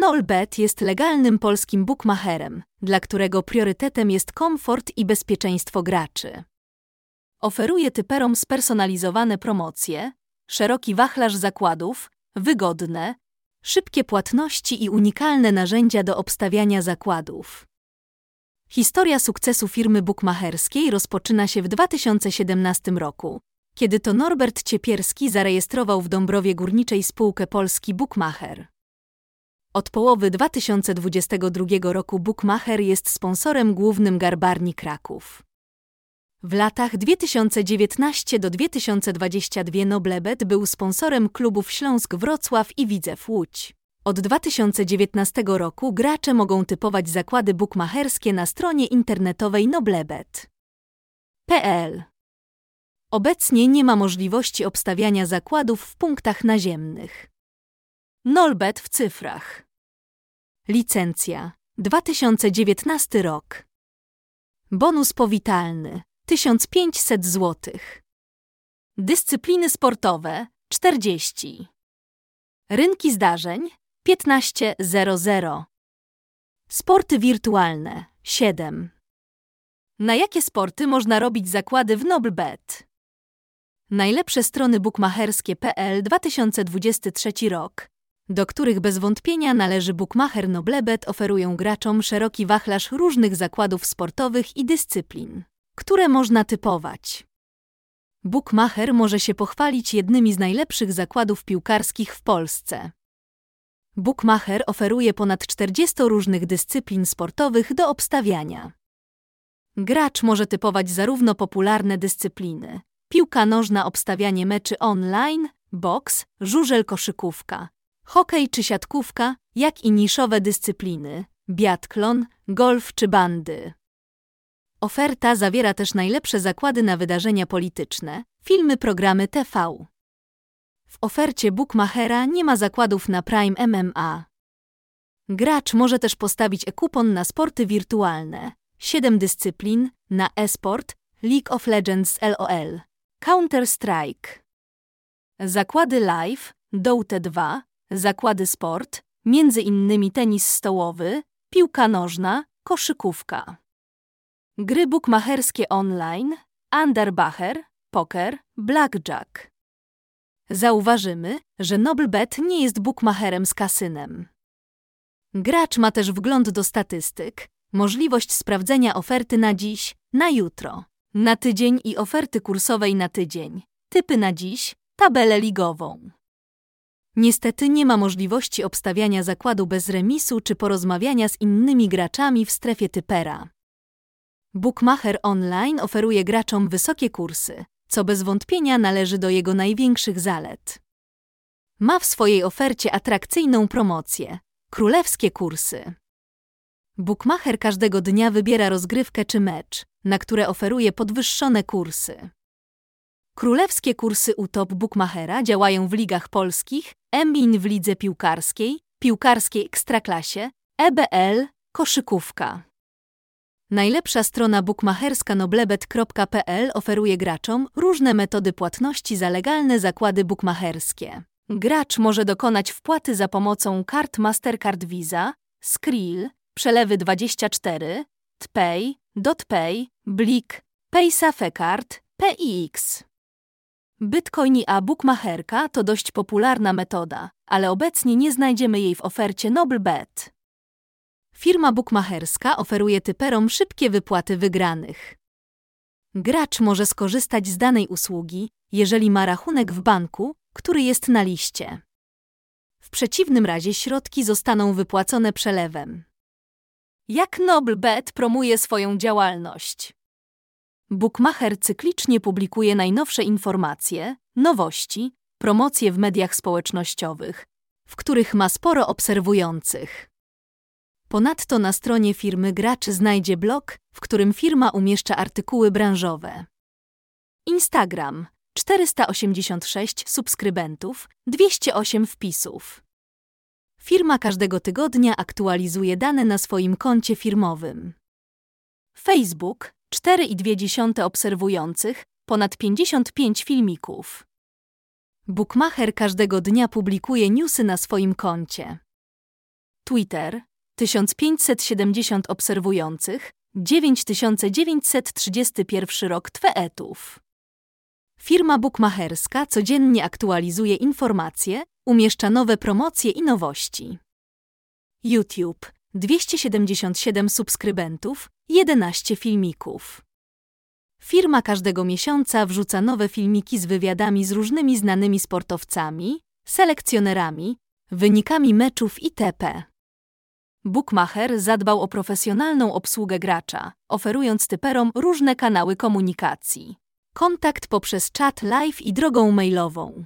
Nolbet jest legalnym polskim bookmacherem, dla którego priorytetem jest komfort i bezpieczeństwo graczy. Oferuje typerom spersonalizowane promocje, szeroki wachlarz zakładów, wygodne, szybkie płatności i unikalne narzędzia do obstawiania zakładów. Historia sukcesu firmy bukmacherskiej rozpoczyna się w 2017 roku, kiedy to Norbert Ciepierski zarejestrował w Dąbrowie Górniczej spółkę Polski Bookmacher. Od połowy 2022 roku Bookmacher jest sponsorem głównym Garbarni Kraków. W latach 2019 do 2022 Noblebet był sponsorem klubów Śląsk Wrocław i Widzew Łódź. Od 2019 roku gracze mogą typować zakłady bukmacherskie na stronie internetowej noblebet.pl. Obecnie nie ma możliwości obstawiania zakładów w punktach naziemnych. Nolbet w cyfrach. Licencja 2019 rok. Bonus powitalny 1500 zł. Dyscypliny sportowe 40. Rynki zdarzeń 15.00. Sporty wirtualne 7. Na jakie sporty można robić zakłady w Noblebet? Najlepsze strony bukmacherskie.pl 2023 rok, do których bez wątpienia należy Bookmacher Noblebet oferują graczom szeroki wachlarz różnych zakładów sportowych i dyscyplin, które można typować. Bookmacher może się pochwalić jednymi z najlepszych zakładów piłkarskich w Polsce. Bookmacher oferuje ponad 40 różnych dyscyplin sportowych do obstawiania. Gracz może typować zarówno popularne dyscypliny: piłka nożna, obstawianie meczy online, boks, żużel, koszykówka, hokej czy siatkówka, jak i niszowe dyscypliny: biatklon, golf czy bandy. Oferta zawiera też najlepsze zakłady na wydarzenia polityczne, filmy, programy TV. W ofercie Bookmachera nie ma zakładów na Prime MMA. Gracz może też postawić e-kupon na sporty wirtualne, 7 dyscyplin, na e-sport, League of Legends LOL, Counter-Strike. Zakłady live, Dota 2, zakłady sport, między innymi tenis stołowy, piłka nożna, koszykówka. Gry bukmacherskie online, Underbacher, poker, blackjack. Zauważymy, że Noblebet nie jest bukmacherem z kasynem. Gracz ma też wgląd do statystyk, możliwość sprawdzenia oferty na dziś, na jutro, na tydzień i oferty kursowej na tydzień, typy na dziś, tabelę ligową. Niestety nie ma możliwości obstawiania zakładu bez remisu czy porozmawiania z innymi graczami w strefie typera. Bookmacher Online oferuje graczom wysokie kursy, co bez wątpienia należy do jego największych zalet. Ma w swojej ofercie atrakcyjną promocję królewskie kursy. Bookmacher każdego dnia wybiera rozgrywkę czy mecz, na które oferuje podwyższone kursy. Królewskie kursy u top Bookmachera działają w ligach polskich, MBIN w lidze piłkarskiej, piłkarskiej ekstraklasie, EBL, koszykówka. Najlepsza strona bookmacherska noblebet.pl oferuje graczom różne metody płatności za legalne zakłady bookmacherskie. Gracz może dokonać wpłaty za pomocą kart Mastercard Visa, Skrill, przelewy 24, TPay, DotPay, Blik, PaySafeCard, PIX. Bitcoin i bookmacherka to dość popularna metoda, ale obecnie nie znajdziemy jej w ofercie NobleBet. Firma bukmacherska oferuje typerom szybkie wypłaty wygranych. Gracz może skorzystać z danej usługi, jeżeli ma rachunek w banku, który jest na liście. W przeciwnym razie środki zostaną wypłacone przelewem. Jak NobleBet promuje swoją działalność? Bookmacher cyklicznie publikuje najnowsze informacje, nowości, promocje w mediach społecznościowych, w których ma sporo obserwujących. Ponadto na stronie firmy gracz znajdzie blog, w którym firma umieszcza artykuły branżowe. Instagram 486 subskrybentów, 208 wpisów. Firma każdego tygodnia aktualizuje dane na swoim koncie firmowym. Facebook 4,2 obserwujących, ponad 55 filmików. Bookmacher każdego dnia publikuje newsy na swoim koncie. Twitter 1570 obserwujących, 9931 rok tweetów. Firma bukmacherska codziennie aktualizuje informacje, umieszcza nowe promocje i nowości. YouTube 277 subskrybentów, 11 filmików. Firma każdego miesiąca wrzuca nowe filmiki z wywiadami z różnymi znanymi sportowcami, selekcjonerami, wynikami meczów itp. Bookmacher zadbał o profesjonalną obsługę gracza, oferując typerom różne kanały komunikacji. Kontakt poprzez czat live i drogą mailową.